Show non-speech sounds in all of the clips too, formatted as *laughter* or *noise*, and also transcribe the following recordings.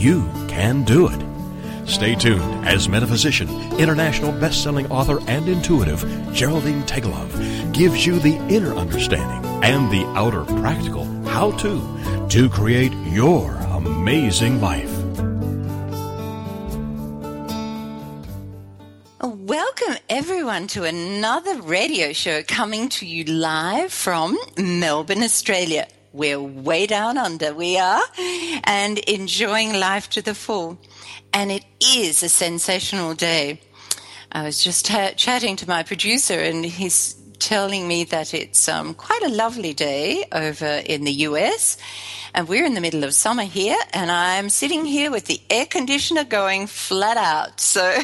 you can do it. Stay tuned as metaphysician, international best-selling author, and intuitive Geraldine Teggelove gives you the inner understanding and the outer practical how-to to create your amazing life. Oh, welcome everyone to another radio show coming to you live from Melbourne, Australia. We're way down under, we are, and enjoying life to the full. And it is a sensational day. I was just ha- chatting to my producer, and he's telling me that it's um, quite a lovely day over in the US. And we're in the middle of summer here, and I'm sitting here with the air conditioner going flat out. So,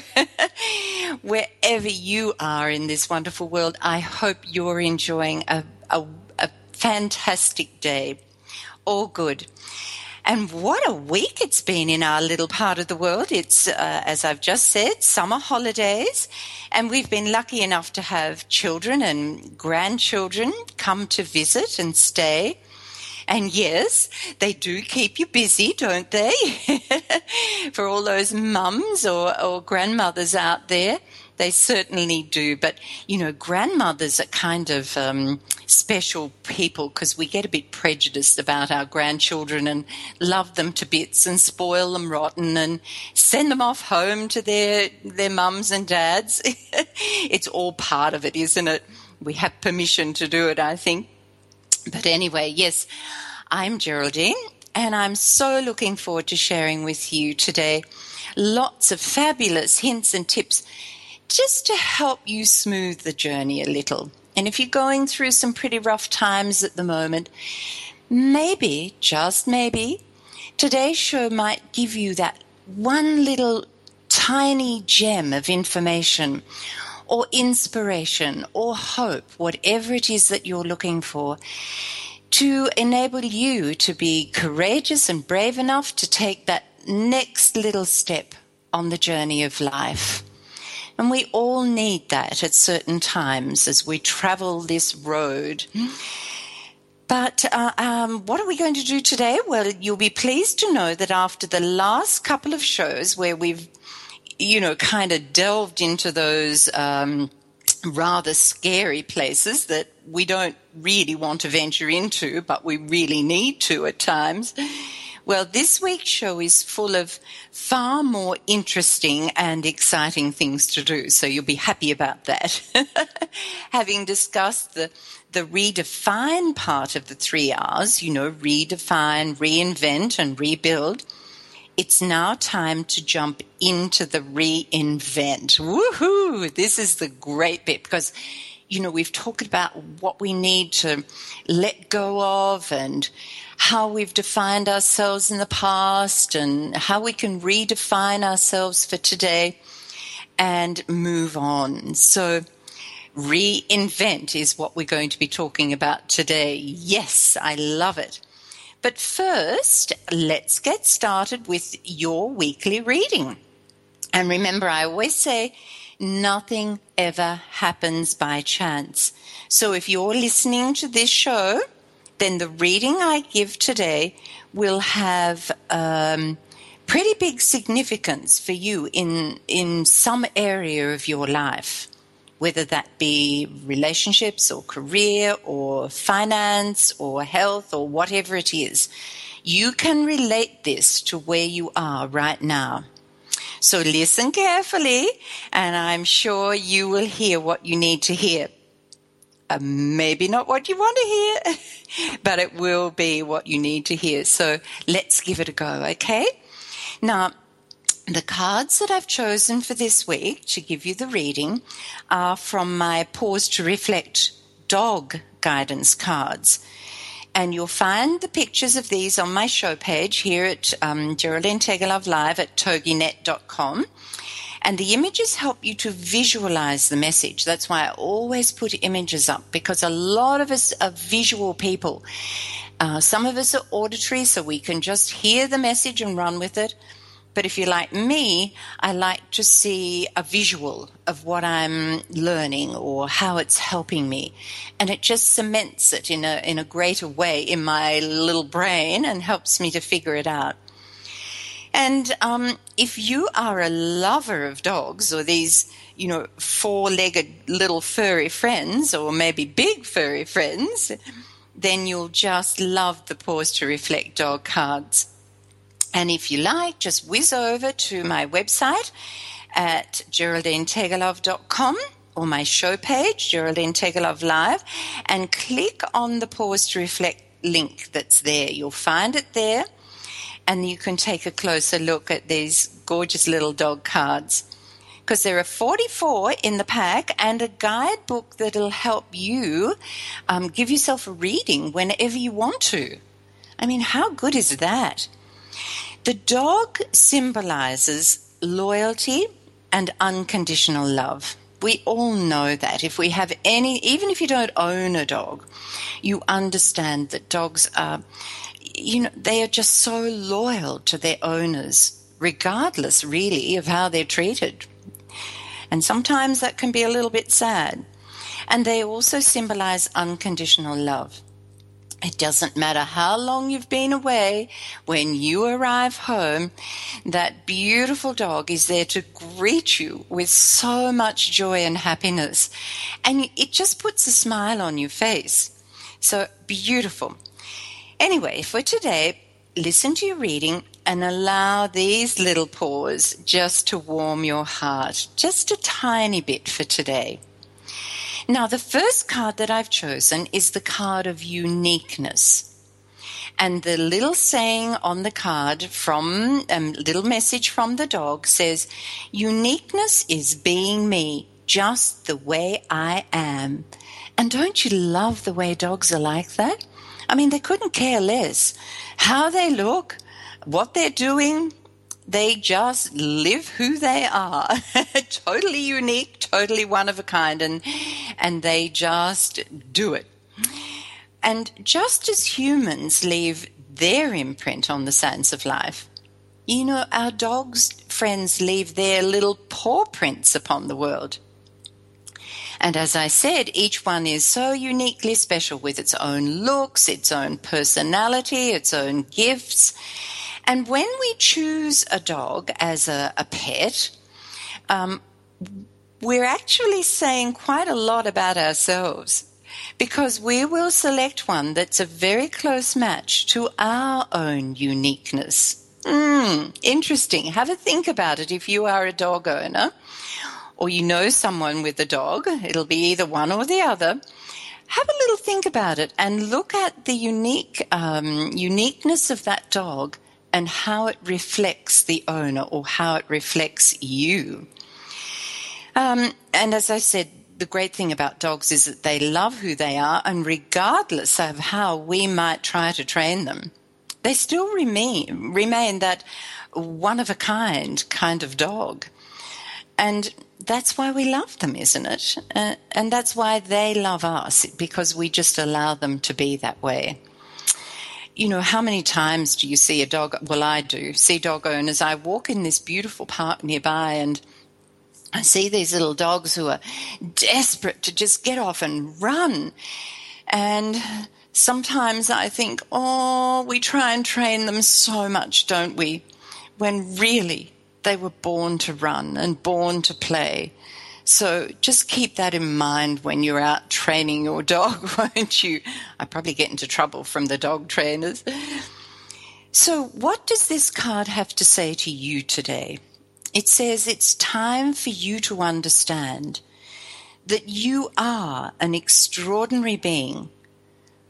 *laughs* wherever you are in this wonderful world, I hope you're enjoying a, a fantastic day. All good. And what a week it's been in our little part of the world. It's, uh, as I've just said, summer holidays. And we've been lucky enough to have children and grandchildren come to visit and stay. And yes, they do keep you busy, don't they? *laughs* For all those mums or, or grandmothers out there. They certainly do. But, you know, grandmothers are kind of um, special people because we get a bit prejudiced about our grandchildren and love them to bits and spoil them rotten and send them off home to their, their mums and dads. *laughs* it's all part of it, isn't it? We have permission to do it, I think. But anyway, yes, I'm Geraldine and I'm so looking forward to sharing with you today lots of fabulous hints and tips just to help you smooth the journey a little. And if you're going through some pretty rough times at the moment, maybe, just maybe, today's show might give you that one little tiny gem of information or inspiration or hope, whatever it is that you're looking for, to enable you to be courageous and brave enough to take that next little step on the journey of life. And we all need that at certain times as we travel this road. But uh, um, what are we going to do today? Well, you'll be pleased to know that after the last couple of shows where we've, you know, kind of delved into those um, rather scary places that we don't really want to venture into, but we really need to at times well, this week's show is full of far more interesting and exciting things to do, so you'll be happy about that. *laughs* Having discussed the the redefine part of the three R's, you know, redefine, reinvent, and rebuild. It's now time to jump into the reinvent. Woohoo! This is the great bit because you know, we've talked about what we need to let go of and how we've defined ourselves in the past and how we can redefine ourselves for today and move on. So, reinvent is what we're going to be talking about today. Yes, I love it. But first, let's get started with your weekly reading. And remember, I always say, nothing ever happens by chance. So if you're listening to this show, then the reading I give today will have um, pretty big significance for you in in some area of your life, whether that be relationships or career or finance or health or whatever it is. You can relate this to where you are right now. So listen carefully, and I'm sure you will hear what you need to hear. Uh, maybe not what you want to hear, *laughs* but it will be what you need to hear. So let's give it a go, okay? Now, the cards that I've chosen for this week to give you the reading are from my Pause to Reflect dog guidance cards. And you'll find the pictures of these on my show page here at um, Geraldine Teggelove Live at toginet.com. And the images help you to visualize the message. That's why I always put images up because a lot of us are visual people. Uh, some of us are auditory, so we can just hear the message and run with it. But if you're like me, I like to see a visual of what I'm learning or how it's helping me. And it just cements it in a, in a greater way in my little brain and helps me to figure it out. And um, if you are a lover of dogs or these, you know, four legged little furry friends or maybe big furry friends, then you'll just love the Pause to Reflect dog cards. And if you like, just whiz over to my website at geraldineteggelove.com or my show page, Geraldine Teggelove Live, and click on the Pause to Reflect link that's there. You'll find it there and you can take a closer look at these gorgeous little dog cards. Because there are 44 in the pack and a guidebook that'll help you um, give yourself a reading whenever you want to. I mean, how good is that? The dog symbolizes loyalty and unconditional love. We all know that. If we have any, even if you don't own a dog, you understand that dogs are you know, they are just so loyal to their owners, regardless really of how they're treated. And sometimes that can be a little bit sad. And they also symbolize unconditional love. It doesn't matter how long you've been away, when you arrive home, that beautiful dog is there to greet you with so much joy and happiness. And it just puts a smile on your face. So beautiful. Anyway, for today, listen to your reading and allow these little paws just to warm your heart, just a tiny bit for today. Now, the first card that I've chosen is the card of uniqueness. And the little saying on the card from a um, little message from the dog says, Uniqueness is being me, just the way I am. And don't you love the way dogs are like that? I mean, they couldn't care less how they look, what they're doing. They just live who they are, *laughs* totally unique, totally one of a kind, and and they just do it. And just as humans leave their imprint on the sands of life, you know, our dogs' friends leave their little paw prints upon the world. And as I said, each one is so uniquely special with its own looks, its own personality, its own gifts. And when we choose a dog as a, a pet, um, we're actually saying quite a lot about ourselves because we will select one that's a very close match to our own uniqueness. Mm, interesting. Have a think about it if you are a dog owner or you know someone with a dog, it'll be either one or the other. Have a little think about it and look at the unique um, uniqueness of that dog and how it reflects the owner or how it reflects you. Um, and as I said, the great thing about dogs is that they love who they are, and regardless of how we might try to train them, they still remain remain that one of a kind kind of dog. And that's why we love them, isn't it? Uh, and that's why they love us, because we just allow them to be that way. You know, how many times do you see a dog? Well, I do see dog owners. I walk in this beautiful park nearby and I see these little dogs who are desperate to just get off and run. And sometimes I think, oh, we try and train them so much, don't we? When really they were born to run and born to play. So just keep that in mind when you're out training your dog, *laughs* won't you? I probably get into trouble from the dog trainers. So, what does this card have to say to you today? It says it's time for you to understand that you are an extraordinary being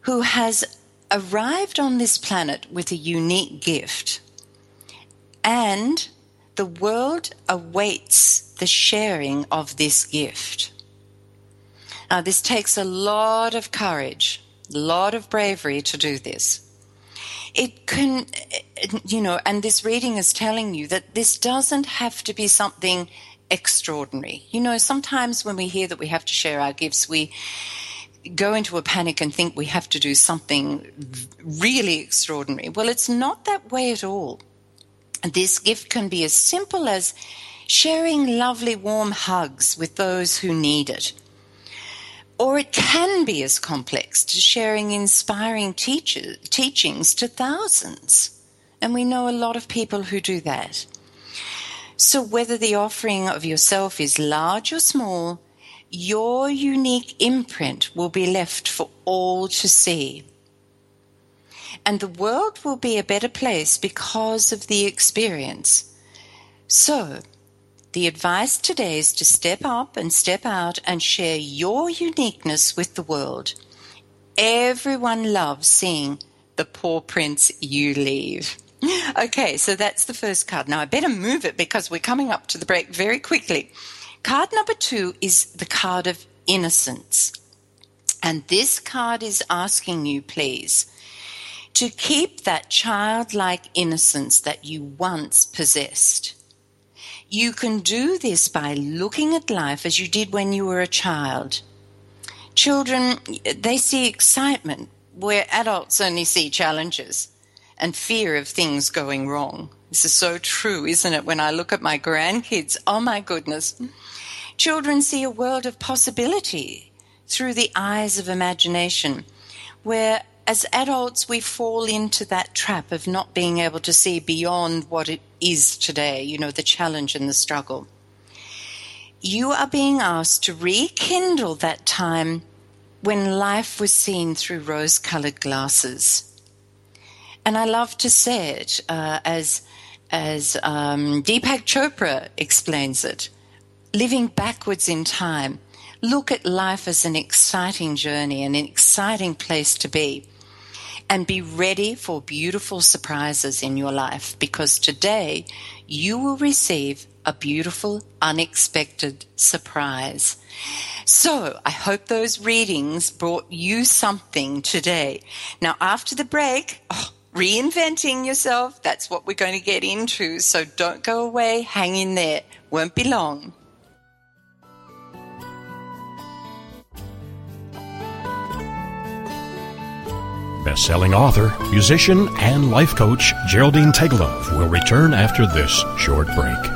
who has arrived on this planet with a unique gift and the world awaits the sharing of this gift. Now, this takes a lot of courage A lot of bravery to do this. It can, you know, and this reading is telling you that this doesn't have to be something extraordinary. You know, sometimes when we hear that we have to share our gifts, we go into a panic and think we have to do something really extraordinary. Well, it's not that way at all. This gift can be as simple as sharing lovely warm hugs with those who need it. Or it can be as complex to sharing inspiring teacher, teachings to thousands. And we know a lot of people who do that. So whether the offering of yourself is large or small, your unique imprint will be left for all to see. And the world will be a better place because of the experience. So, the advice today is to step up and step out and share your uniqueness with the world. Everyone loves seeing the paw prints you leave. *laughs* Okay, so that's the first card. Now I better move it because we're coming up to the break very quickly. Card number two is the card of innocence. And this card is asking you, please, to keep that childlike innocence that you once possessed. You can do this by looking at life as you did when you were a child. Children, they see excitement where adults only see challenges and fear of things going wrong. This is so true, isn't it? When I look at my grandkids, oh my goodness. Children see a world of possibility through the eyes of imagination, where as adults, we fall into that trap of not being able to see beyond what it is today, you know, the challenge and the struggle. You are being asked to rekindle that time when life was seen through rose colored glasses. And I love to say it uh, as, as um, Deepak Chopra explains it living backwards in time. Look at life as an exciting journey, and an exciting place to be and be ready for beautiful surprises in your life because today you will receive a beautiful, unexpected surprise. So I hope those readings brought you something today. Now, after the break, oh, reinventing yourself, that's what we're going to get into. So don't go away. Hang in there. Won't be long. Best-selling author, musician, and life coach Geraldine Teggelove will return after this short break.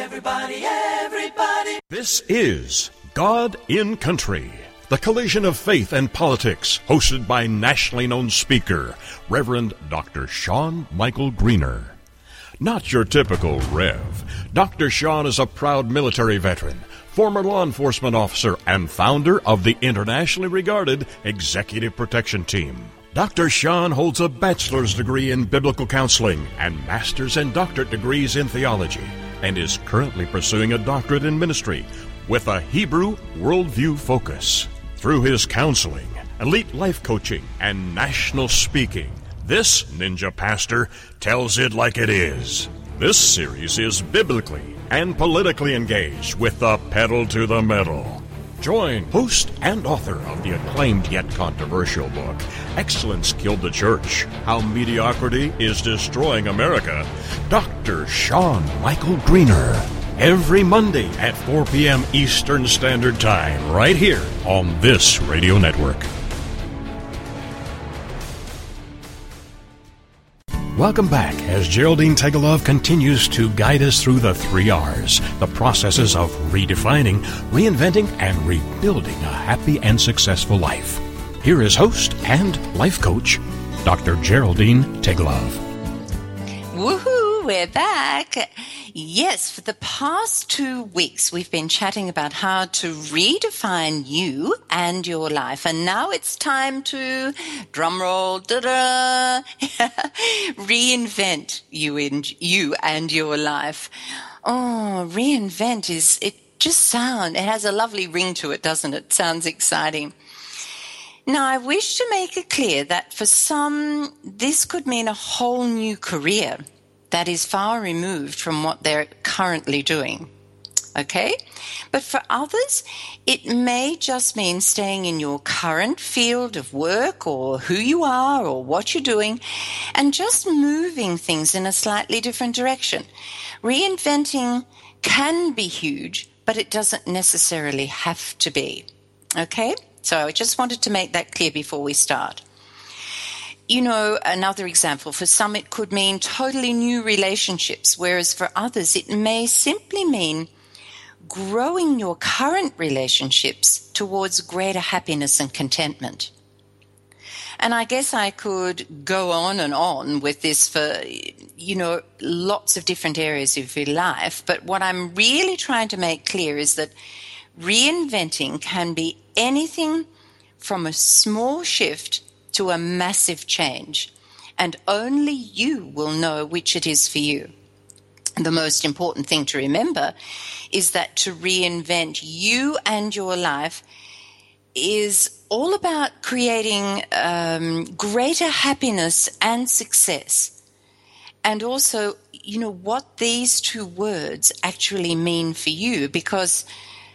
Everybody, everybody. This is God in Country, the collision of faith and politics, hosted by nationally known speaker, Reverend Dr. Sean Michael Greener. Not your typical Rev. Dr. Sean is a proud military veteran, former law enforcement officer, and founder of the internationally regarded Executive Protection Team. Dr. Sean holds a bachelor's degree in biblical counseling and master's and doctorate degrees in theology and is currently pursuing a doctorate in ministry with a Hebrew worldview focus. Through his counseling, elite life coaching, and national speaking, this ninja pastor tells it like it is. This series is biblically and politically engaged with the pedal to the metal. Join host and author of the acclaimed yet controversial book, Excellence Killed the Church How Mediocrity is Destroying America, Dr. Sean Michael Greener. Every Monday at 4 p.m. Eastern Standard Time, right here on this radio network. Welcome back as Geraldine Teggelove continues to guide us through the three R's, the processes of redefining, reinventing, and rebuilding a happy and successful life. Here is host and life coach, Dr. Geraldine Teggelove. Woohoo, we're back. Yes, for the past two weeks, we've been chatting about how to redefine you and your life. And now it's time to, drum drumroll, da *laughs* reinvent you, in, you and your life. Oh, reinvent is, it just sounds, it has a lovely ring to it, doesn't it? Sounds exciting. Now, I wish to make it clear that for some, this could mean a whole new career that is far removed from what they're currently doing. Okay? But for others, it may just mean staying in your current field of work or who you are or what you're doing and just moving things in a slightly different direction. Reinventing can be huge, but it doesn't necessarily have to be. Okay? So I just wanted to make that clear before we start you know, another example, for some it could mean totally new relationships, whereas for others it may simply mean growing your current relationships towards greater happiness and contentment. And I guess I could go on and on with this for, you know, lots of different areas of your life. But what I'm really trying to make clear is that reinventing can be anything from a small shift to a massive change, and only you will know which it is for you. The most important thing to remember is that to reinvent you and your life is all about creating um, greater happiness and success. And also, you know, what these two words actually mean for you because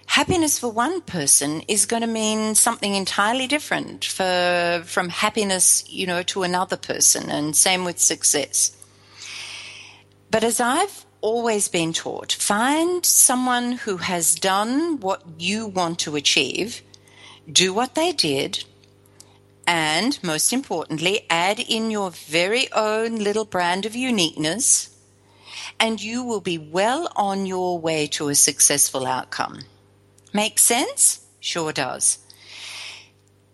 happiness for one person is going to mean something entirely different for, from happiness, you know, to another person, and same with success. But as I've always been taught, find someone who has done what you want to achieve, do what they did, and most importantly, add in your very own little brand of uniqueness, and you will be well on your way to a successful outcome. Make sense? Sure does.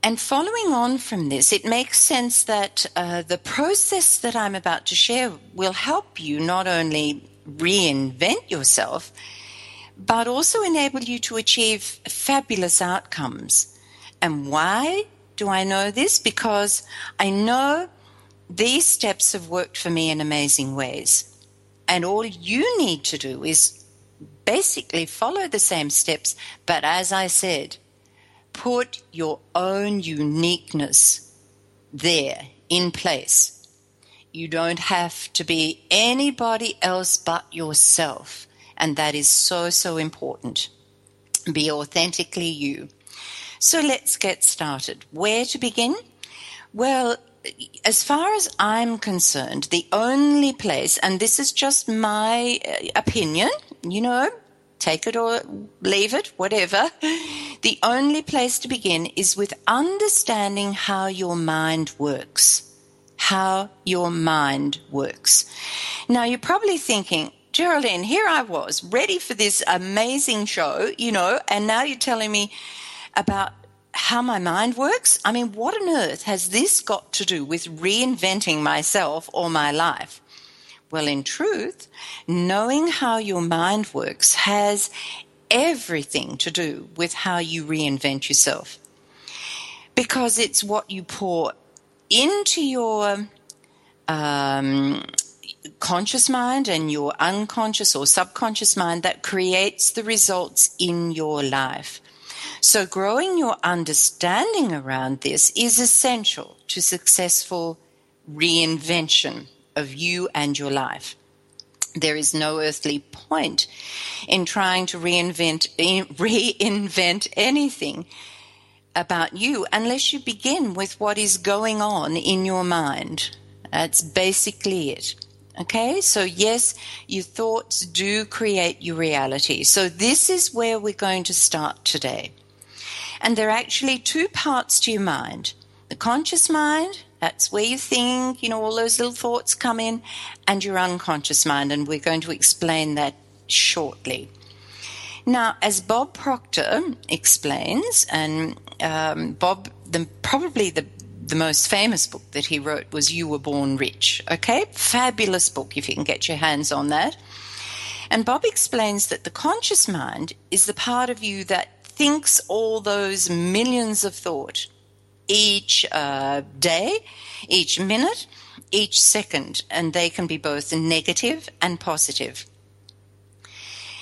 And following on from this, it makes sense that uh, the process that I'm about to share will help you not only reinvent yourself, but also enable you to achieve fabulous outcomes. And why do I know this? Because I know these steps have worked for me in amazing ways. And all you need to do is basically follow the same steps, but as I said, put your own uniqueness there in place. You don't have to be anybody else but yourself. And that is so, so important. Be authentically you. So let's get started. Where to begin? Well, as far as I'm concerned, the only place, and this is just my uh, opinion, you know, take it or leave it, whatever. The only place to begin is with understanding how your mind works. How your mind works. Now, you're probably thinking, Geraldine, here I was, ready for this amazing show, you know, and now you're telling me about how my mind works? I mean, what on earth has this got to do with reinventing myself or my life? Well, in truth, knowing how your mind works has everything to do with how you reinvent yourself. Because it's what you pour into your um, conscious mind and your unconscious or subconscious mind that creates the results in your life. So, growing your understanding around this is essential to successful reinvention of you and your life. There is no earthly point in trying to reinvent, *laughs* reinvent anything about you unless you begin with what is going on in your mind. That's basically it. Okay, so yes, your thoughts do create your reality. So this is where we're going to start today. And there are actually two parts to your mind the conscious mind That's where you think, you know, all those little thoughts come in, and your unconscious mind. And we're going to explain that shortly. Now, as Bob Proctor explains, and um, Bob, the, probably the the most famous book that he wrote was You Were Born Rich. Okay, fabulous book if you can get your hands on that. And Bob explains that the conscious mind is the part of you that thinks all those millions of thought each uh, day, each minute, each second, and they can be both negative and positive.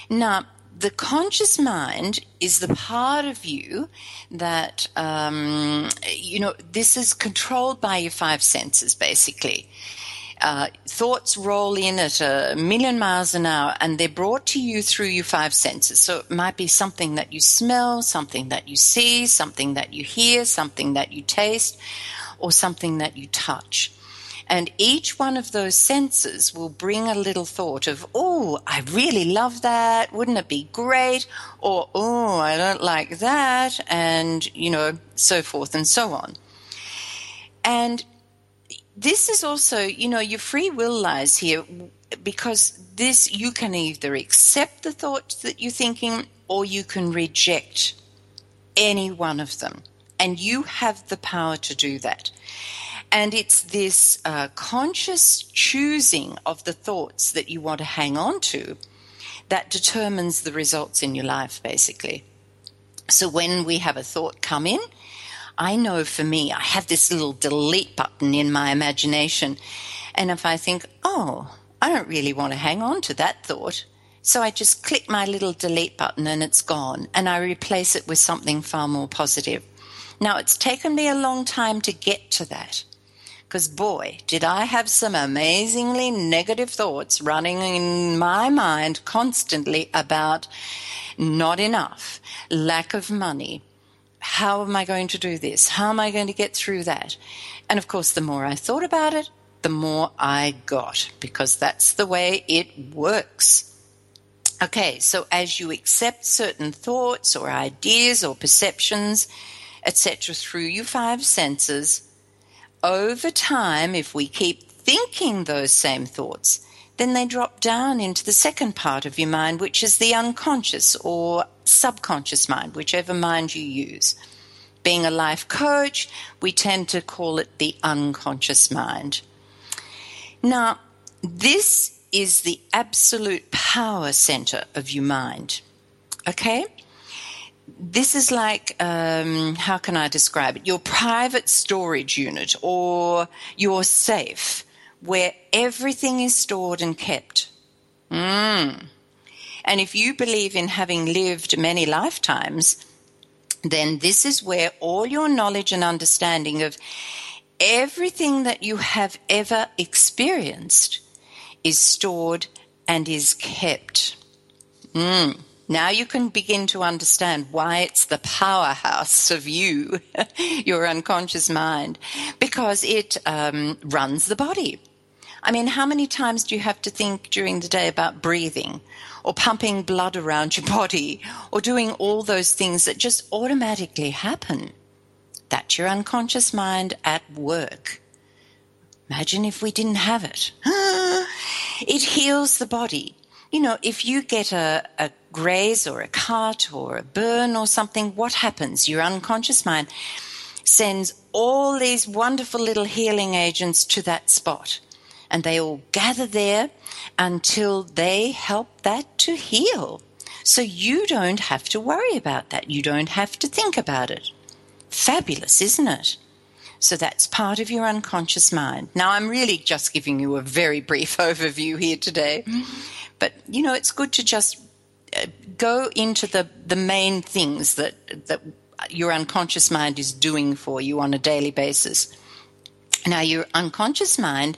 Now, the conscious mind is the part of you that, um, you know, this is controlled by your five senses, basically. Uh, thoughts roll in at a million miles an hour and they're brought to you through your five senses. So it might be something that you smell, something that you see, something that you hear, something that you taste, or something that you touch. And each one of those senses will bring a little thought of, oh, I really love that. Wouldn't it be great? Or, oh, I don't like that. And, you know, so forth and so on. And this is also, you know, your free will lies here because this, you can either accept the thoughts that you're thinking or you can reject any one of them. And you have the power to do that. And it's this uh, conscious choosing of the thoughts that you want to hang on to that determines the results in your life, basically. So when we have a thought come in, I know for me, I have this little delete button in my imagination. And if I think, oh, I don't really want to hang on to that thought, so I just click my little delete button and it's gone, and I replace it with something far more positive. Now, it's taken me a long time to get to that. Because, boy, did I have some amazingly negative thoughts running in my mind constantly about not enough, lack of money, how am I going to do this? How am I going to get through that? And of course, the more I thought about it, the more I got, because that's the way it works. Okay, so as you accept certain thoughts or ideas or perceptions, etc., through your five senses, over time, if we keep thinking those same thoughts, then they drop down into the second part of your mind, which is the unconscious or subconscious mind, whichever mind you use. Being a life coach, we tend to call it the unconscious mind. Now, this is the absolute power center of your mind. Okay? This is like, um, how can I describe it? Your private storage unit or your safe where everything is stored and kept. Mm. And if you believe in having lived many lifetimes, then this is where all your knowledge and understanding of everything that you have ever experienced is stored and is kept. Mm. Now you can begin to understand why it's the powerhouse of you, *laughs* your unconscious mind, because it um, runs the body. I mean, how many times do you have to think during the day about breathing or pumping blood around your *laughs* body or doing all those things that just automatically happen? That's your unconscious mind at work. Imagine if we didn't have it. *gasps* it heals the body. You know, if you get a, a graze or a cut or a burn or something, what happens? Your unconscious mind sends all these wonderful little healing agents to that spot and they all gather there until they help that to heal. So you don't have to worry about that. You don't have to think about it. Fabulous, isn't it? So that's part of your unconscious mind. Now, I'm really just giving you a very *laughs* brief overview here today, but you know, it's good to just uh, go into the, the main things that, that your unconscious mind is doing for you on a daily basis. Now, your unconscious mind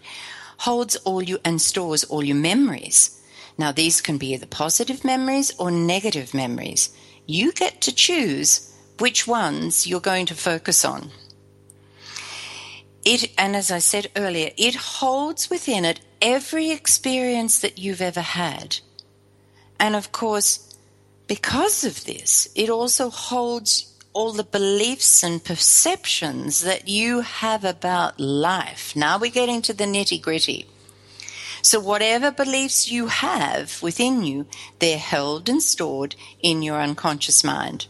holds all you and stores all your memories. Now, these can be either positive memories or negative memories. You get to choose which ones you're going to focus on. It, and as I said earlier, it holds within it every experience that you've ever had. And of course, because of this, it also holds all the beliefs and perceptions that you have about life. Now we're getting to the nitty gritty. So, whatever beliefs you have within you, they're held and stored in your unconscious mind.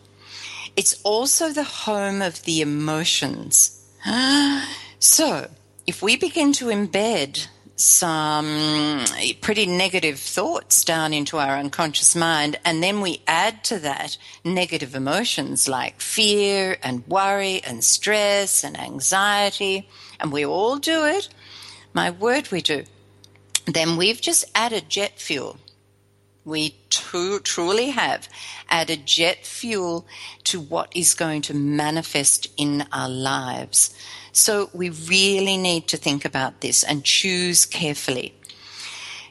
It's also the home of the emotions. *gasps* So, if we begin to embed some pretty negative thoughts down into our unconscious mind, and then we add to that negative emotions like fear and worry and stress and anxiety, and we all do it. My word, we do. Then we've just added jet fuel. We tr- truly have added jet fuel to what is going to manifest in our lives. So we really need to think about this and choose carefully.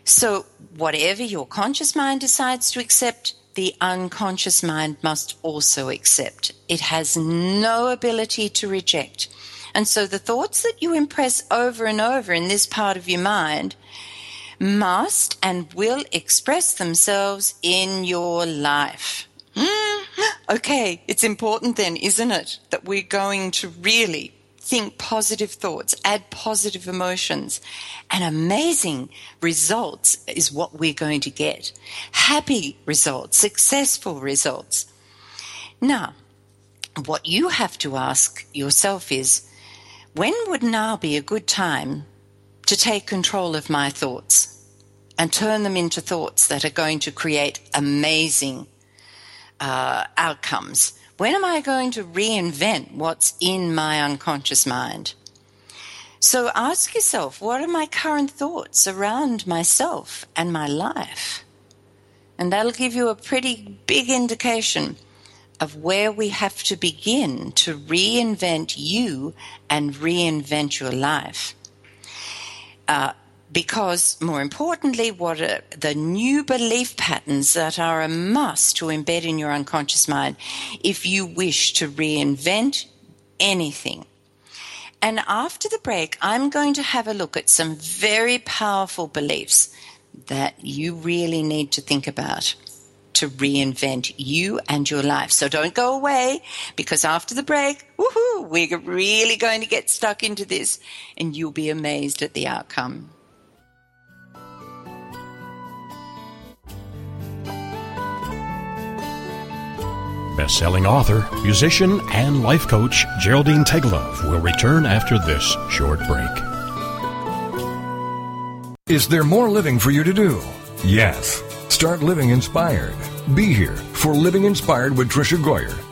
So, whatever your conscious mind decides to accept, the unconscious mind must also accept. It has no ability to reject. And so, the thoughts that you impress over and over in this part of your mind must and will express themselves in your life. Mm, *gasps* okay, it's important then, isn't it, that we're going to really think positive thoughts, add positive emotions, and amazing results is what we're going to get. Happy results, successful results. Now, what you have to ask yourself is when would now be a good time to take control of my thoughts and turn them into thoughts that are going to create amazing uh, outcomes? When am I going to reinvent what's in my unconscious mind? So ask yourself, what are my current thoughts around myself and my life? And that'll give you a pretty big indication of where we have to begin to reinvent you and reinvent your life. Uh, because more importantly, what are the new belief patterns that are a must to embed in your unconscious mind if you wish to reinvent anything. And after the break, I'm going to have a look at some very powerful beliefs that you really need to think about to reinvent you and your life. So don't go away because after the break, woohoo, we're really going to get stuck into this and you'll be amazed at the outcome. Best-selling author, musician, and life coach Geraldine Teggelove will return after this short break. Is there more living for you to do? Yes. Start living inspired. Be here for Living Inspired with Tricia Goyer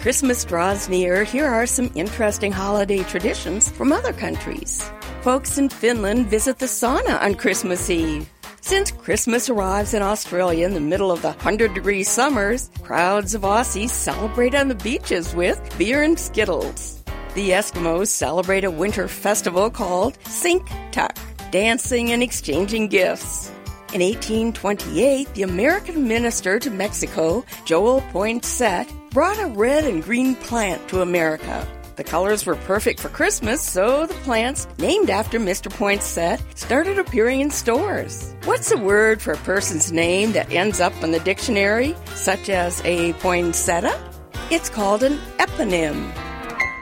Christmas draws near, here are some interesting holiday traditions from other countries. Folks in Finland visit the sauna on Christmas Eve. Since Christmas arrives in Australia in the middle of the 100 degree summers, crowds of Aussies celebrate on the beaches with beer and Skittles. The Eskimos celebrate a winter festival called Sinck Tuck, dancing and exchanging gifts. In 1828, the American minister to Mexico, Joel Poinsett, brought a red and green plant to America. The colors were perfect for Christmas, so the plants, named after Mr. Poinsett, started appearing in stores. What's a word for a person's name that ends up in the dictionary, such as a poinsettia? It's called an eponym.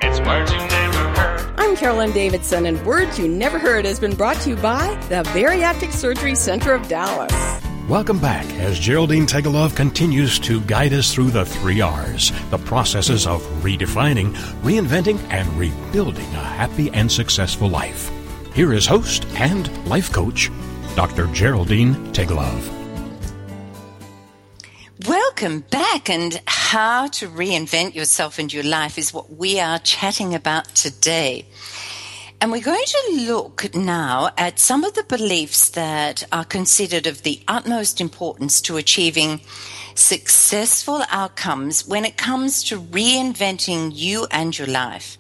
It's words you never heard. I'm Carolyn Davidson, and Words You Never Heard has been brought to you by the Bariatric Surgery Center of Dallas. Welcome back as Geraldine Teggelove continues to guide us through the three R's, the processes of redefining, reinventing, and rebuilding a happy and successful life. here is host and life coach, Dr. Geraldine Teggelove. Welcome back, and how to reinvent yourself and your life is what we are chatting about today. And we're going to look now at some of the beliefs that are considered of the utmost importance to achieving successful outcomes when it comes to reinventing you and your life.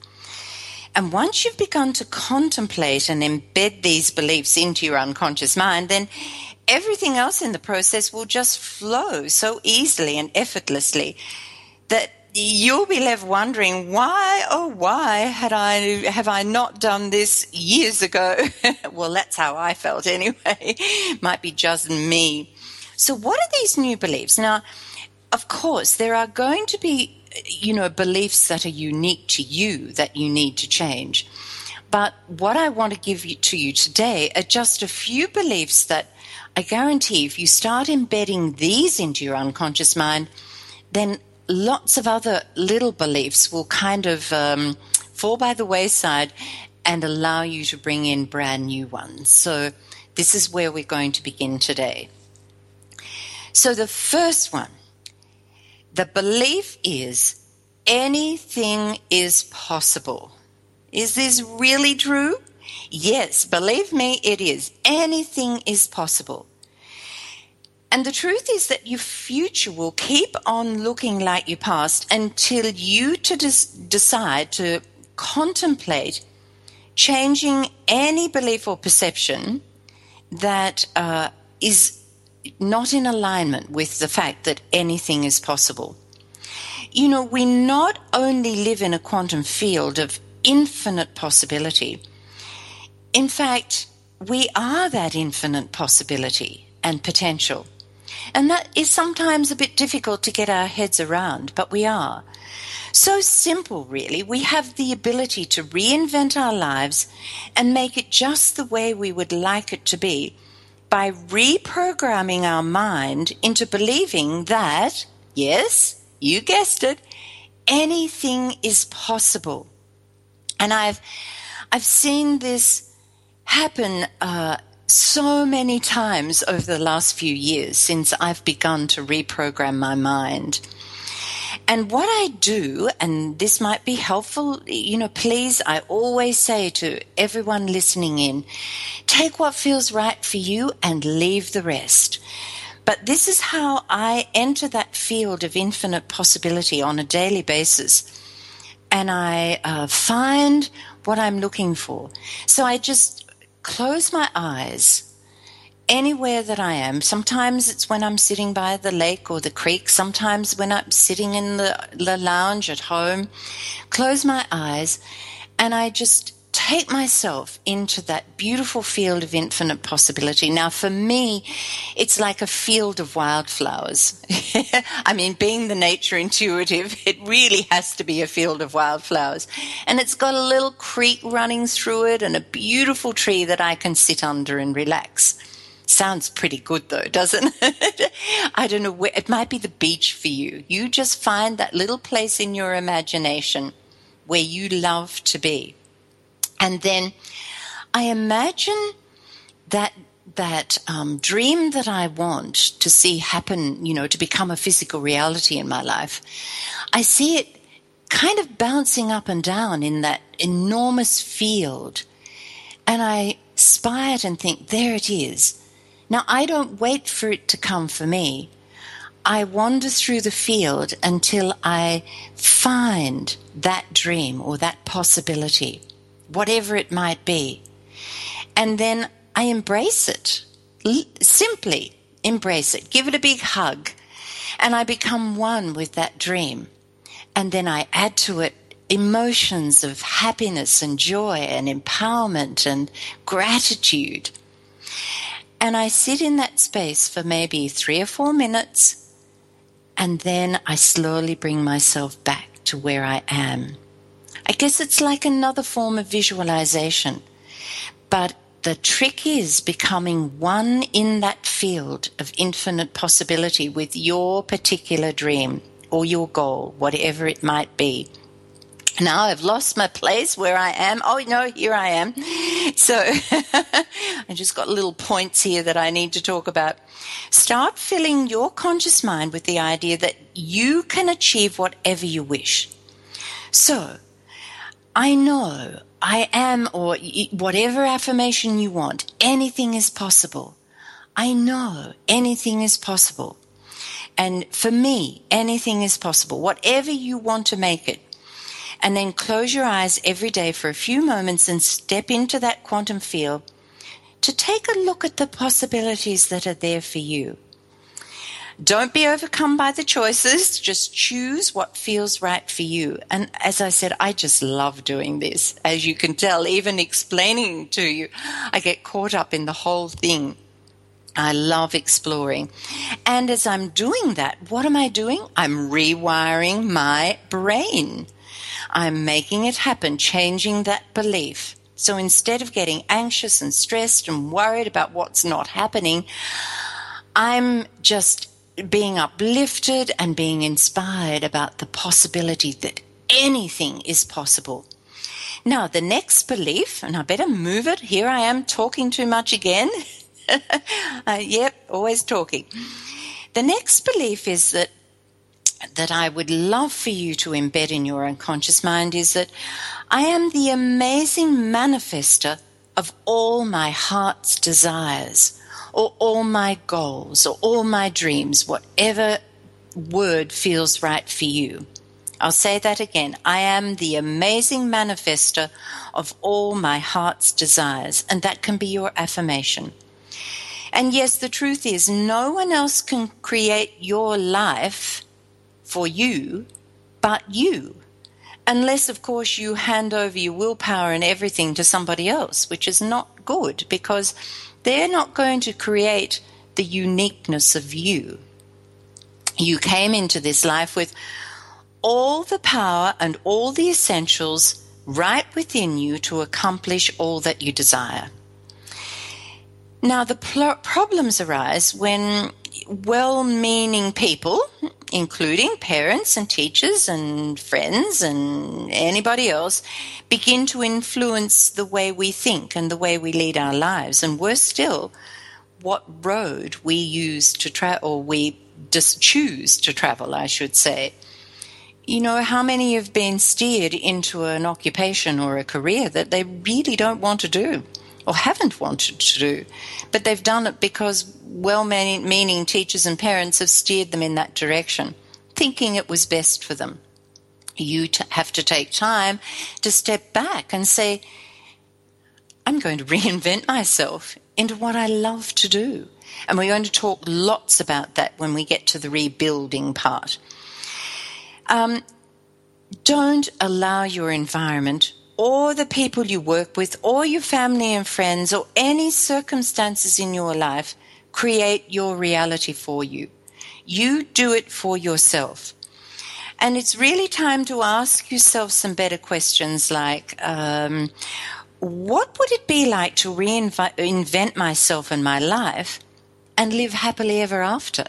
And once you've begun to contemplate and embed these beliefs into your unconscious mind, then everything else in the process will just flow so easily and effortlessly that you'll be left wondering why oh why had i have i not done this years ago? *laughs* Well that's how i felt anyway. *laughs* Might be just me. So what are these new beliefs? Now of course there are going to be you know beliefs that are unique to you that you need to change. But what i want to give you, to you today are just a few beliefs that i guarantee if you start embedding these into your unconscious mind then lots of other little beliefs will kind of um, fall by the wayside and allow you to bring in brand new ones. So, this is where we're going to begin today. So, the first one the belief is anything is possible. Is this really true? Yes, believe me, it is. Anything is possible. And the truth is that your future will keep on looking like your past until you to des- decide to contemplate changing any belief or perception that uh, is not in alignment with the fact that anything is possible. You know, we not only live in a quantum field of infinite possibility, in fact, we are that infinite possibility and potential. And that is sometimes a bit difficult to get our heads around, but we are. So simple, really. We have the ability to reinvent our lives and make it just the way we would like it to be by reprogramming our mind into believing that, yes, you guessed it, anything is possible. And I've, I've seen this happen uh, so many times over the last few years since I've begun to reprogram my mind. And what I do, and this might be helpful, you know, please, I always say to everyone listening in, take what feels right for you and leave the rest. But this is how I enter that field of infinite possibility on a daily basis. And I uh, find what I'm looking for. So I just close my eyes anywhere that I am. Sometimes it's when I'm sitting by the lake or the creek, sometimes when I'm sitting in the, the lounge at home. Close my eyes and I just take myself into that beautiful field of infinite possibility. Now, for me, it's like a field of wildflowers. *laughs* I mean, being the nature intuitive, *laughs* it really has to be a field of wildflowers. And it's got a little creek running through it and a beautiful tree that I can sit under and relax. Sounds pretty good though, doesn't *laughs* it? I don't know where, it might be the beach for you. You just find that little place in your imagination where you love to be. And then I imagine that that um, dream that I want to see happen, you know, to become a physical reality in my life. I see it kind of bouncing up and down in that enormous field. And I spy it and think, there it is. Now, I don't wait for it to come for me. I wander through the field until I find that dream or that possibility whatever it might be. And then I embrace it. Simply embrace it. Give it a big hug. And I become one with that dream. And then I add to it emotions of happiness and joy and empowerment and gratitude. And I sit in that space for maybe three or four minutes. And then I slowly bring myself back to where I am. I guess it's like another form of visualization. But the trick is becoming one in that field of infinite possibility with your particular dream or your goal, whatever it might be. Now I've lost my place where I am. Oh no, here I am. So *laughs* I just got little points here that I need to talk about. Start filling your conscious mind with the idea that you can achieve whatever you wish. So I know I am, or whatever affirmation you want, anything is possible. I know anything is possible. And for me, anything is possible. Whatever you want to make it. And then close your eyes every day for a few moments and step into that quantum field to take a look at the possibilities that are there for you. Don't be overcome by the choices. Just choose what feels right for you. And as I said, I just love doing this. As you can tell, even explaining to you, I get caught up in the whole thing. I love exploring. And as I'm doing that, what am I doing? I'm rewiring my brain. I'm making it happen, changing that belief. So instead of getting anxious and stressed and worried about what's not happening, I'm just being uplifted and being inspired about the possibility that anything is possible. Now, the next belief, and I better move it. Here I am talking too much again. *laughs* uh, yep, always talking. The next belief is that that I would love for you to embed in your unconscious mind is that I am the amazing manifester of all my heart's desires or all my goals or all my dreams, whatever word feels right for you. I'll say that again. I am the amazing manifester of all my heart's desires, and that can be your affirmation. And yes, the truth is, no one else can create your life for you but you. Unless, of course, you hand over your willpower and everything to somebody else, which is not good because they're not going to create the uniqueness of you. You came into this life with all the power and all the essentials right within you to accomplish all that you desire. Now, the pl- problems arise when well meaning people, including parents and teachers and friends and anybody else, begin to influence the way we think and the way we lead our lives. And worse still, what road we use to travel, or we just choose to travel, I should say. You know, how many have been steered into an occupation or a career that they really don't want to do? Or haven't wanted to do, but they've done it because well meaning teachers and parents have steered them in that direction, thinking it was best for them. You have to take time to step back and say, I'm going to *laughs* reinvent myself into what I love to do. And we're going to talk lots about that when we get to the rebuilding part. Um, don't allow your environment or the people you work with, or your family and friends, or any circumstances in your life create your reality for you. You do it for yourself. And it's really time to ask yourself some better questions like, um, what would it be like to reinvent myself and my life and live happily ever after?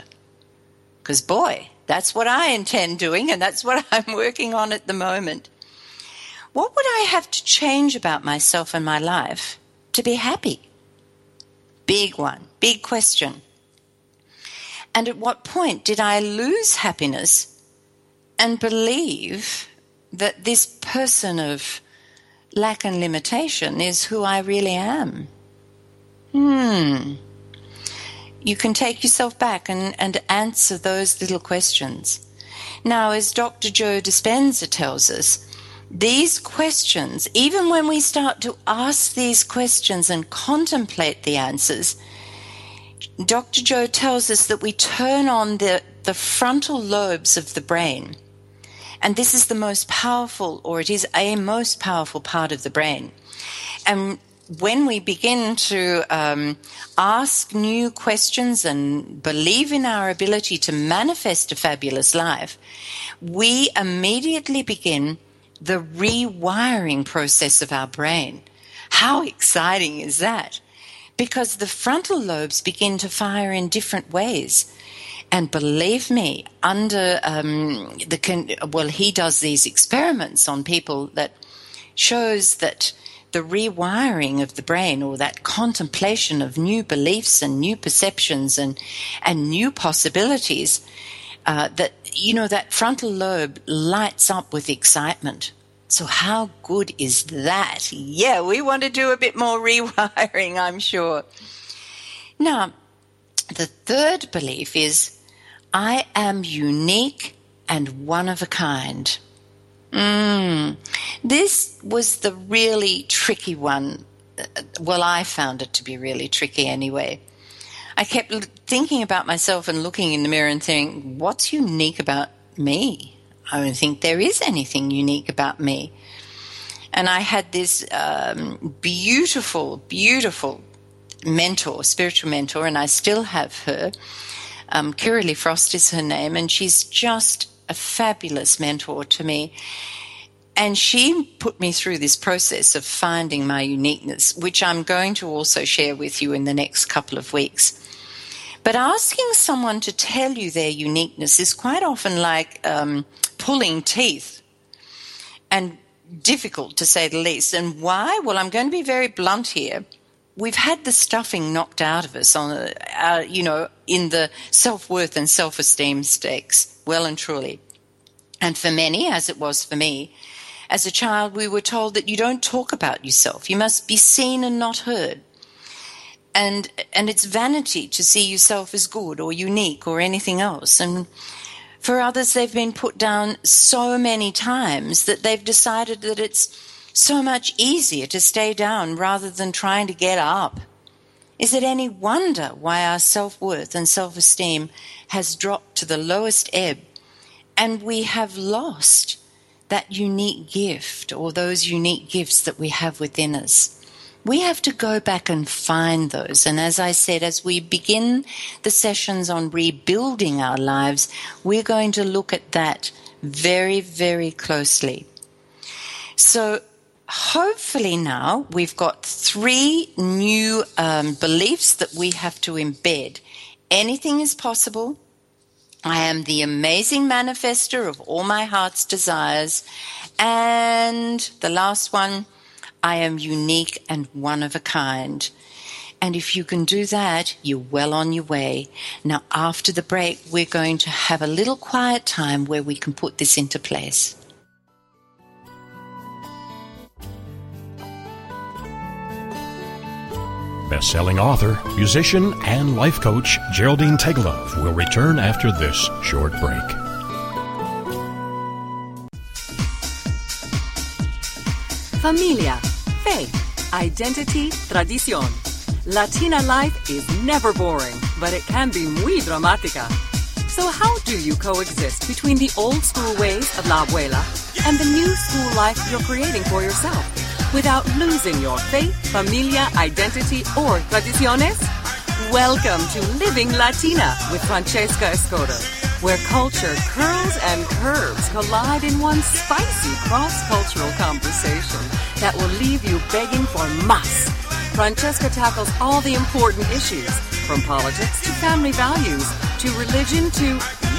Because, boy, that's what I intend doing, and that's what *laughs* I'm working on at the moment. What would I have to change about myself and my life to be happy? Big one, big question. And at what point did I lose happiness and believe that this person of lack and limitation is who I really am? Hmm. You can take yourself back and, and answer those little questions. Now, as Dr. Joe Dispenza tells us, these questions, even when we start to ask these questions and contemplate the answers, Dr. Joe tells us that we turn on the, the frontal lobes of the brain. And this is the most powerful, or it is a most powerful part of the brain. And when we begin to um, ask new questions and believe in our ability to manifest a fabulous life, we immediately begin the rewiring process of our brain. How exciting is that? Because the frontal lobes begin to fire in different ways. And believe me, under um, the well, he does these experiments on people that shows that the rewiring of the brain or that contemplation of new beliefs and new perceptions and, and new possibilities, uh, that, you know, that frontal lobe lights up with excitement. So, how good is that? Yeah, we want to do a bit more *laughs* rewiring, I'm sure. Now, the third belief is I am unique and one of a kind. Mm. This was the really tricky one. Well, I found it to be really tricky anyway. I kept thinking about myself and looking in the mirror and thinking, what's unique about me? I don't think there is anything unique about me. And I had this um, beautiful, beautiful mentor, spiritual mentor, and I still have her. Um, Kirralie Frost is her name, and she's just a fabulous mentor to me. And she put me through this process of finding my uniqueness, which I'm going to also share with you in the next couple of weeks. But asking someone to tell you their uniqueness is quite often like um, pulling teeth and difficult to say the least. And why? Well, I'm going to be very blunt here. We've had the stuffing knocked out of us on, uh, you know, in the self worth and self esteem stakes, well and truly. And for many, as it was for me, as a child, we were told that you don't talk about yourself. You must be seen and not heard and and it's vanity to see yourself as good or unique or anything else. And for others they've been put down so many times that they've decided that it's so much easier to stay down rather than trying to get up. Is it any wonder why our self-worth and self-esteem has dropped to the lowest ebb and we have lost that unique gift or those unique gifts that we have within us we have to go back and find those. And as I said, as we begin the sessions on rebuilding our lives, we're going to look at that very, very closely. So, hopefully, now we've got three new um, beliefs that we have to embed. Anything is possible. I am the amazing manifester of all my heart's desires. And the last one, I am unique and one of a kind. And if you can do that, you're well on your way. Now, after the break, we're going to have a little quiet time where we can put this into place. Best-selling author, musician, and life coach Geraldine Teggelove will return after this short break. Familia, faith, identity, tradición. Latina life is never boring, but it can be muy dramática. So how do you coexist between the old school ways of la abuela and the new school life you're creating for yourself without losing your faith, familia, identity, or tradiciones? Welcome to Living Latina with Francesca Escoto where culture curls and curves collide in one spicy cross-cultural conversation that will leave you begging for mas. Francesca tackles all the important issues, from politics to family values to religion to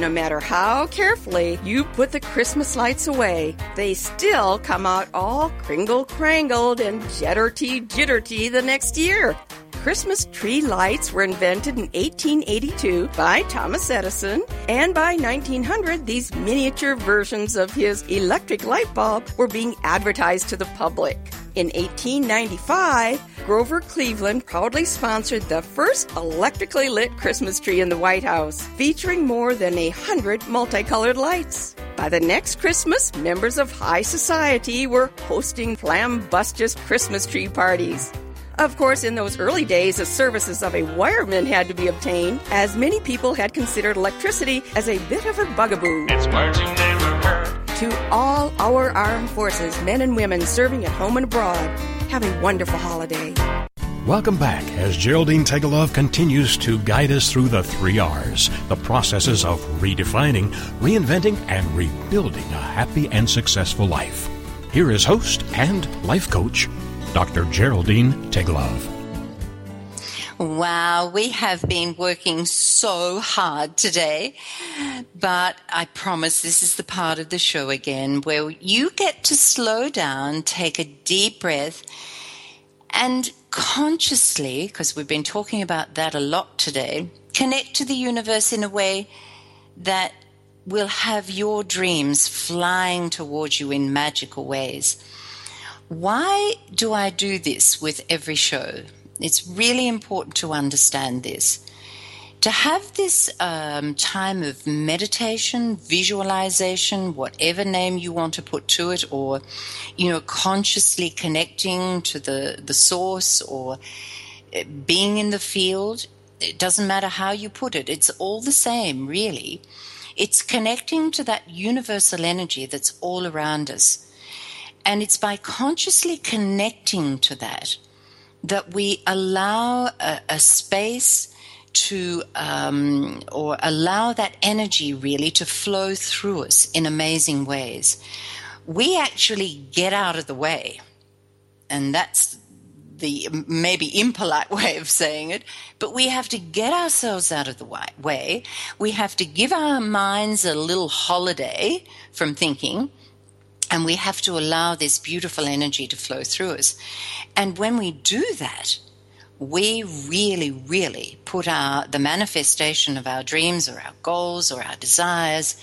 No matter how carefully you put the Christmas lights away, they still come out all kringle crangled and jitterty jitterty the next year. Christmas tree lights were invented in 1882 by Thomas Edison, and by 1900, these miniature versions of his electric light bulb were being advertised to the public. In 1895, Grover Cleveland proudly sponsored the first electrically lit Christmas tree in the White House, featuring more than a hundred multicolored lights. By the next Christmas, members of high society were hosting flambustious Christmas tree parties. Of course, in those early days, the services of a wireman had to be obtained, as many people had considered electricity as a bit of a bugaboo. It's heard. To all our armed forces, men and women serving at home and abroad, have a wonderful holiday. Welcome back as Geraldine Teggelove continues to guide us through the three R's, the processes of redefining, reinventing, and rebuilding a happy and successful life. Here is host and life coach, Dr. Geraldine Teggelove. Wow, we have been working so hard today, but I promise this is the part of the show again where you get to slow down, take a deep breath, and consciously, because we've been talking about that a lot today, connect to the universe in a way that will have your dreams flying towards you in magical ways. Why do I do this with every show? It's really important to understand this. To have this um, time of meditation, visualization, whatever name you want to put to it, or you know, consciously connecting to the the source, or uh, being in the field, it doesn't matter how you put it. It's all the same, really. It's connecting to that universal energy that's all around us. And it's by consciously connecting to that that we allow a, a space to, um, or allow that energy really to flow through us in amazing ways. We actually get out of the way. And that's the maybe impolite *laughs* way of saying it, but we have to get ourselves out of the way. We have to give our minds a little holiday from thinking and we have to allow this beautiful energy to flow through us. And when we do that, we really, really put our the manifestation of our dreams or our goals or our desires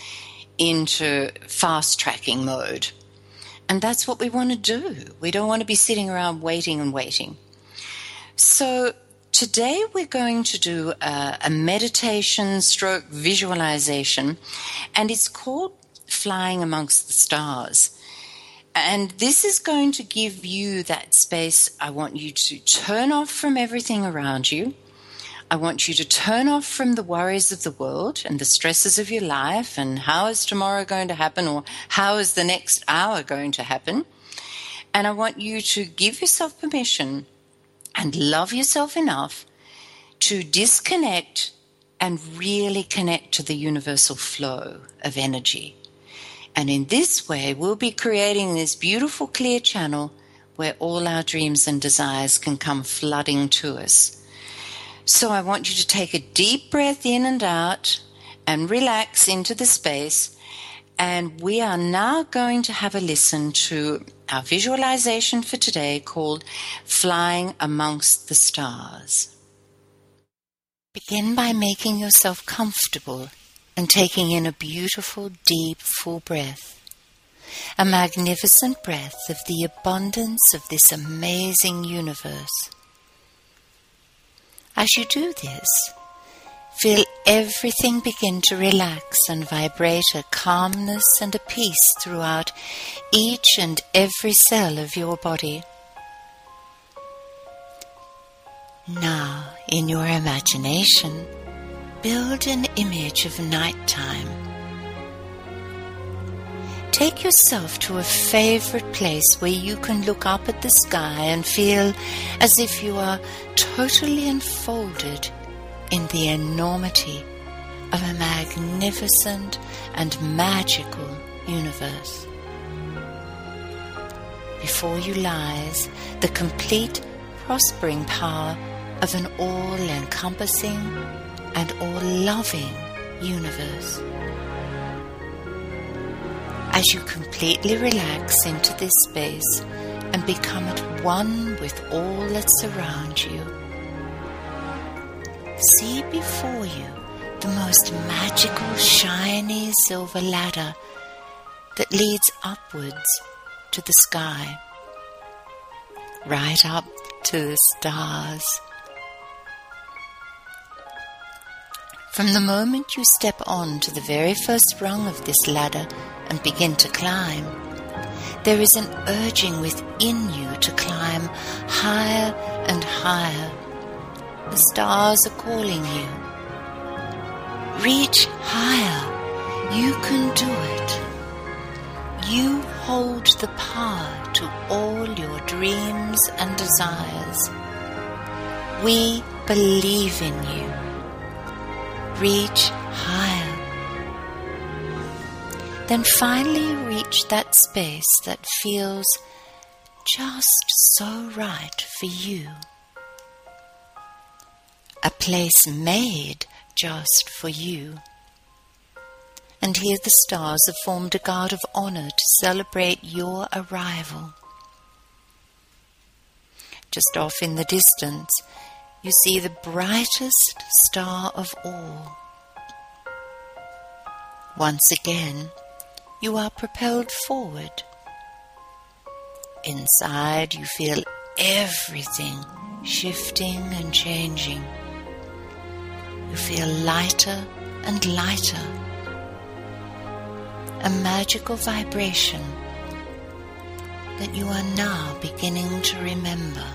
into fast tracking mode. And that's what we want to do. We don't want to be sitting around waiting and waiting. So today we're going to do a, a meditation stroke visualization, and it's called Flying Amongst the Stars. And this is going to give you that space. I want you to turn off from everything around you. I want you to turn off from the worries of the world and the stresses of your life and how is tomorrow going to happen or how is the next hour going to happen. And I want you to give yourself permission and love yourself enough to disconnect and really connect to the universal flow of energy. And in this way, we'll be creating this beautiful, clear channel where all our dreams and desires can come flooding to us. So I want you to take a deep breath in and out and relax into the space. And we are now going to have a listen to our visualization for today called Flying Amongst the Stars. Begin by making yourself comfortable and taking in a beautiful, deep, full breath. A magnificent breath of the abundance of this amazing universe. As you do this, feel everything begin to relax and vibrate a calmness and a peace throughout each and every cell of your body. Now, in your imagination, build an image of nighttime. Take yourself to a favorite place where you can look up at the sky and feel as if you are totally enfolded in the enormity of a magnificent and magical universe. Before you lies the complete prospering power of an all encompassing and all loving universe. As you completely relax into this space and become at one with all that surrounds you, see before you the most magical, shiny silver ladder that leads upwards to the sky, right up to the stars. From the moment you step on to the very first rung of this ladder and begin to climb, there is an urging within you to climb higher and higher. The stars are calling you. Reach higher. You can do it. You hold the power to all your dreams and desires. We believe in you. Reach higher. Then finally reach that space that feels just so right for you. A place made just for you. And here the stars have formed a guard of honor to celebrate your arrival. Just off in the distance, you see the brightest star of all. Once again, you are propelled forward. Inside, you feel everything shifting and changing. You feel lighter and lighter. A magical vibration that you are now beginning to remember.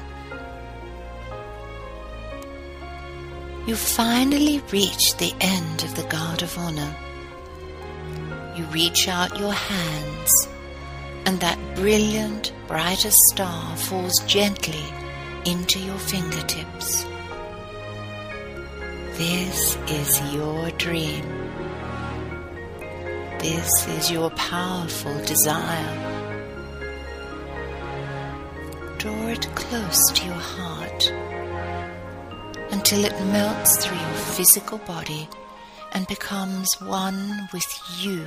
You finally reach the end of the Guard of Honor. You reach out your hands, and that brilliant, brightest star falls gently into your fingertips. This is your dream. This is your powerful desire. Draw it close to your heart until it melts through your physical body and becomes one with you.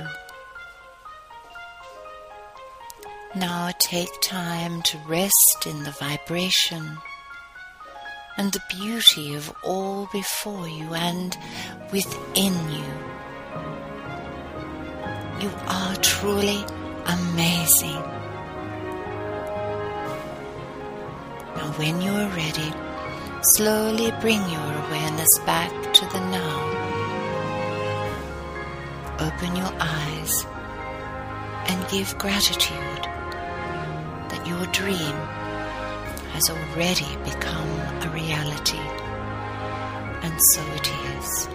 Now take time to rest in the vibration and the beauty of all before you and within you. You are truly amazing. Now, when you are ready, slowly bring your awareness back to the now. Open your eyes and give gratitude that your dream has already become a reality. And so it is.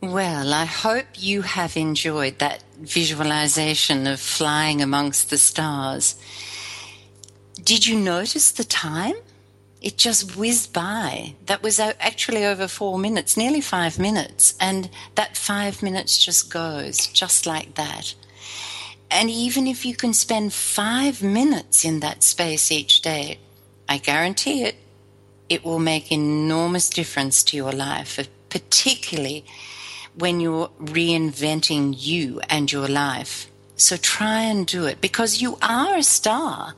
Well, I hope you have enjoyed that visualization of flying amongst the stars. Did you notice the time? It just whizzed by. That was actually over four minutes, nearly five minutes. And that five minutes just goes, just like that. And even if you can spend five minutes in that space each day, I guarantee it, it will make enormous difference to your life, uh, particularly when you're reinventing you and your life. So try and do it because you are a star.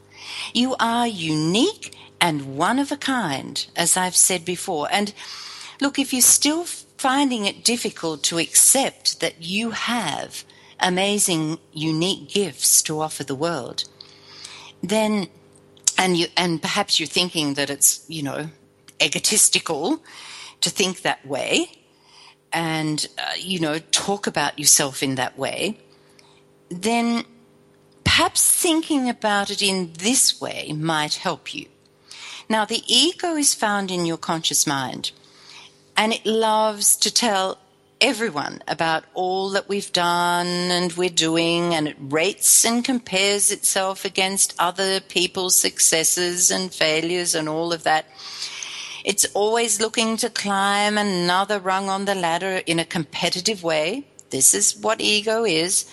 You are unique and one of a kind, as I've said before. And look, if you're still finding it difficult to accept that you have amazing, unique gifts to offer the world, then, and you, and perhaps you're thinking that it's, you know, egotistical to think that way and, uh, you know, talk about yourself in that way, then perhaps thinking about it in this way might help you. Now, the ego is found in your conscious mind, and it loves to tell everyone about all that we've done and we're doing, and it rates and compares itself against other people's successes and failures and all of that. It's always looking to climb another rung on the ladder in a competitive way. This is what ego is.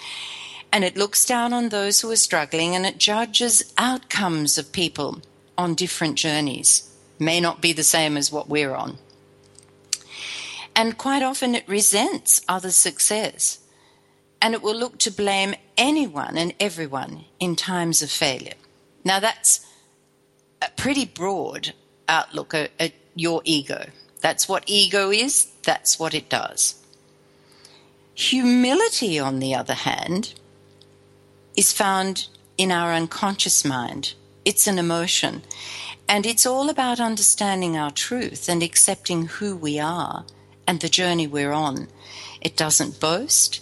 And it looks down on those who are struggling and it judges outcomes of people on different journeys. May not be the same as what we're on. And quite often it resents other success. And it will look to blame anyone and everyone in times of failure. Now that's a pretty broad outlook at, at your ego. That's what ego is, that's what it does. Humility, on the other hand, is found in our unconscious mind. It's an emotion. And it's all about understanding our truth and accepting who we are and the journey we're on. It doesn't boast,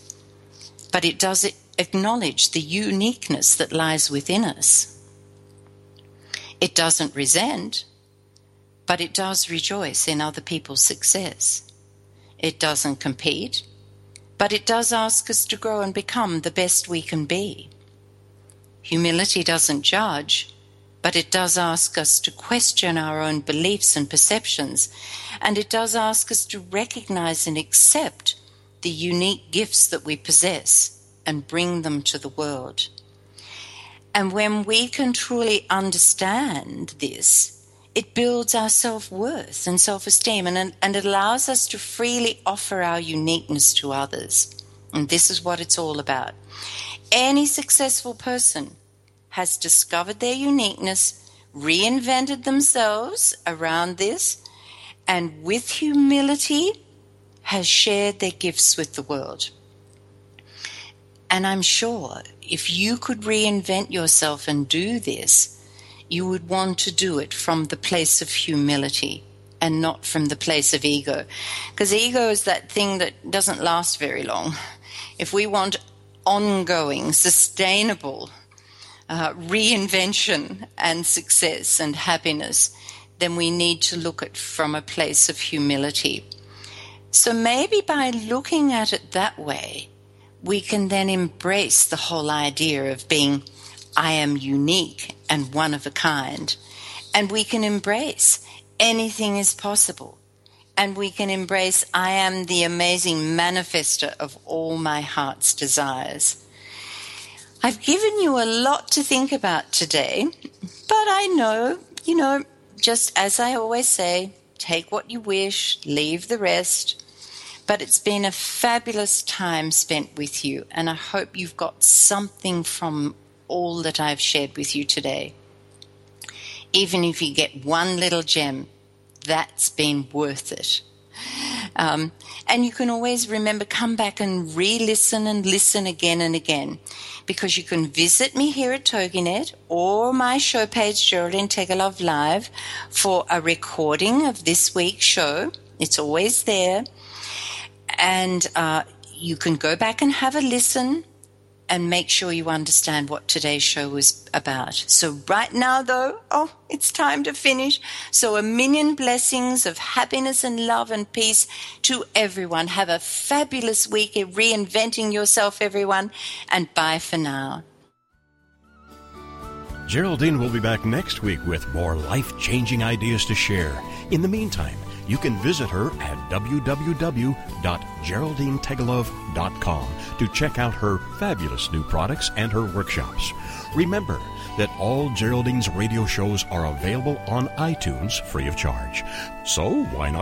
but it does acknowledge the uniqueness that lies within us. It doesn't resent, but it does rejoice in other people's success. It doesn't compete, but it does ask us to grow and become the best we can be. Humility doesn't judge, but it does ask us to question our own beliefs and perceptions, and it does ask us to recognize and accept the unique gifts that we possess and bring them to the world. And when we can truly understand this, it builds our self worth and self esteem and, and it allows us to freely offer our uniqueness to others. And this is what it's all about. Any successful person has discovered their uniqueness, reinvented themselves around this, and with humility has shared their gifts with the world. And I'm sure if you could reinvent yourself and do this, you would want to do it from the place of humility and not from the place of ego. Because ego is that thing that doesn't last very long. If we want ongoing, sustainable uh, reinvention and success and happiness, then we need to look at from a place of humility. So maybe by looking at it that way, we can then embrace the whole idea of being, I am unique and one of a kind. And we can embrace anything is possible. And we can embrace, I am the amazing manifester of all my heart's desires. I've given you a lot to think about today, but I know, you know, just as I always say, take what you wish, leave the rest. But it's been a fabulous time spent with you, and I hope you've got something from all that I've shared with you today. Even if you get one little gem, that's been worth it. Um, and you can always remember, come back and re listen and listen again and again. Because you can visit me here at TogiNet or my show page, Geraldine Teggelove Live, for a recording of this week's show. It's always there. And uh, you can go back and have a listen and make sure you understand what today's show was about. So, right now, though, oh, it's time to finish. So, a million blessings of happiness and love and peace to everyone. Have a fabulous week reinventing yourself, everyone, and bye for now. Geraldine will be back next week with more life changing ideas to share. In the meantime, you can visit her at www.geraldineteggelove.com to check out her fabulous new products and her workshops. Remember that all Geraldine's radio shows are available on iTunes free of charge. So why not